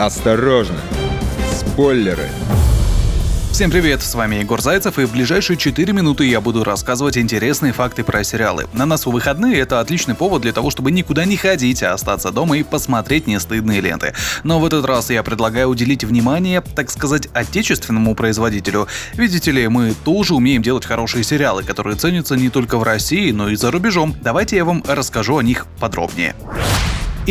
Осторожно! Спойлеры! Всем привет, с вами Егор Зайцев, и в ближайшие 4 минуты я буду рассказывать интересные факты про сериалы. На носу выходные — это отличный повод для того, чтобы никуда не ходить, а остаться дома и посмотреть нестыдные ленты. Но в этот раз я предлагаю уделить внимание, так сказать, отечественному производителю. Видите ли, мы тоже умеем делать хорошие сериалы, которые ценятся не только в России, но и за рубежом. Давайте я вам расскажу о них подробнее.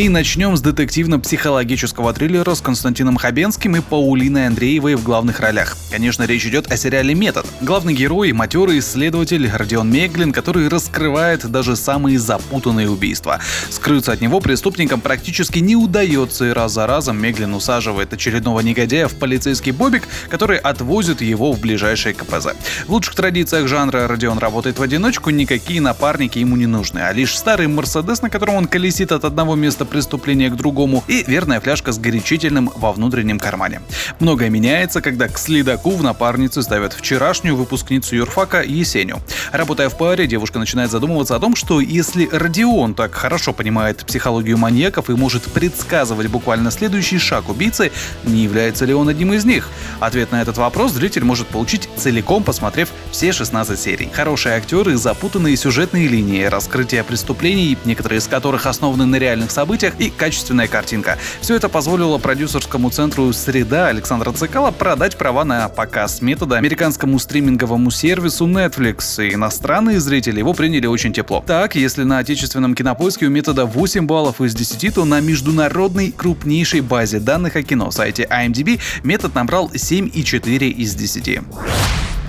И начнем с детективно-психологического триллера с Константином Хабенским и Паулиной Андреевой в главных ролях. Конечно, речь идет о сериале «Метод». Главный герой — матерый исследователь Родион Меглин, который раскрывает даже самые запутанные убийства. Скрыться от него преступникам практически не удается, и раз за разом Меглин усаживает очередного негодяя в полицейский бобик, который отвозит его в ближайшее КПЗ. В лучших традициях жанра Родион работает в одиночку, никакие напарники ему не нужны, а лишь старый Мерседес, на котором он колесит от одного места преступления к другому и верная фляжка с горячительным во внутреннем кармане. Многое меняется, когда к следаку в напарнице ставят вчерашнюю выпускницу юрфака Есеню. Работая в паре, девушка начинает задумываться о том, что если Родион так хорошо понимает психологию маньяков и может предсказывать буквально следующий шаг убийцы, не является ли он одним из них? Ответ на этот вопрос зритель может получить целиком, посмотрев все 16 серий. Хорошие актеры, запутанные сюжетные линии, раскрытие преступлений, некоторые из которых основаны на реальных событиях, событиях и качественная картинка. Все это позволило продюсерскому центру «Среда» Александра Цикала продать права на показ метода американскому стриминговому сервису Netflix, и иностранные зрители его приняли очень тепло. Так, если на отечественном кинопоиске у метода 8 баллов из 10, то на международной крупнейшей базе данных о кино сайте IMDb метод набрал 7,4 из 10.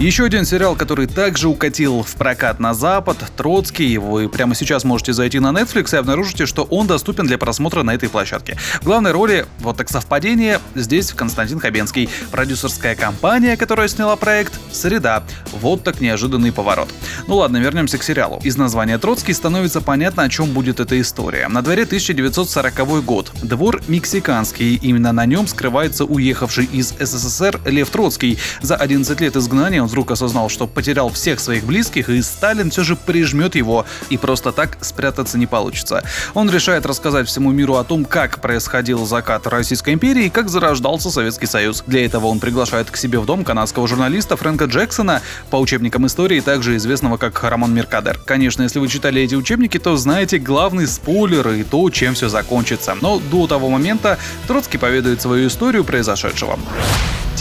Еще один сериал, который также укатил в прокат на Запад, Троцкий. Вы прямо сейчас можете зайти на Netflix и обнаружите, что он доступен для просмотра на этой площадке. В главной роли, вот так совпадение, здесь Константин Хабенский. Продюсерская компания, которая сняла проект «Среда». Вот так неожиданный поворот. Ну ладно, вернемся к сериалу. Из названия Троцкий становится понятно, о чем будет эта история. На дворе 1940 год. Двор мексиканский. Именно на нем скрывается уехавший из СССР Лев Троцкий. За 11 лет изгнания он вдруг осознал, что потерял всех своих близких, и Сталин все же прижмет его, и просто так спрятаться не получится. Он решает рассказать всему миру о том, как происходил закат Российской империи и как зарождался Советский Союз. Для этого он приглашает к себе в дом канадского журналиста Фрэнка Джексона, по учебникам истории также известного как Роман Меркадер. Конечно, если вы читали эти учебники, то знаете главный спойлер и то, чем все закончится. Но до того момента Троцкий поведает свою историю произошедшего.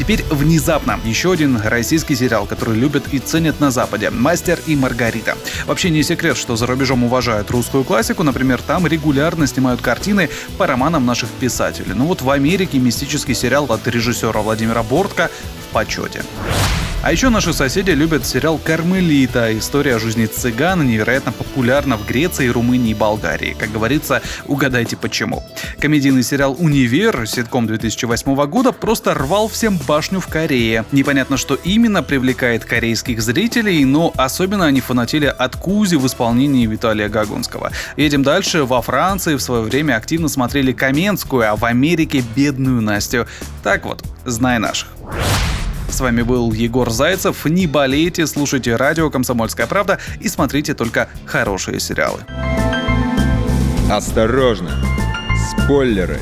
Теперь внезапно еще один российский сериал, который любят и ценят на Западе «Мастер и Маргарита». Вообще не секрет, что за рубежом уважают русскую классику, например, там регулярно снимают картины по романам наших писателей. Ну вот в Америке мистический сериал от режиссера Владимира Бортко в почете. А еще наши соседи любят сериал «Кармелита». История о жизни цыган невероятно популярна в Греции, Румынии и Болгарии. Как говорится, угадайте почему. Комедийный сериал «Универ», ситком 2008 года, просто рвал всем башню в Корее. Непонятно, что именно привлекает корейских зрителей, но особенно они фанатели от Кузи в исполнении Виталия Гагунского. Едем дальше. Во Франции в свое время активно смотрели Каменскую, а в Америке бедную Настю. Так вот, знай наших. С вами был Егор Зайцев. Не болейте, слушайте радио «Комсомольская правда» и смотрите только хорошие сериалы. Осторожно! Спойлеры!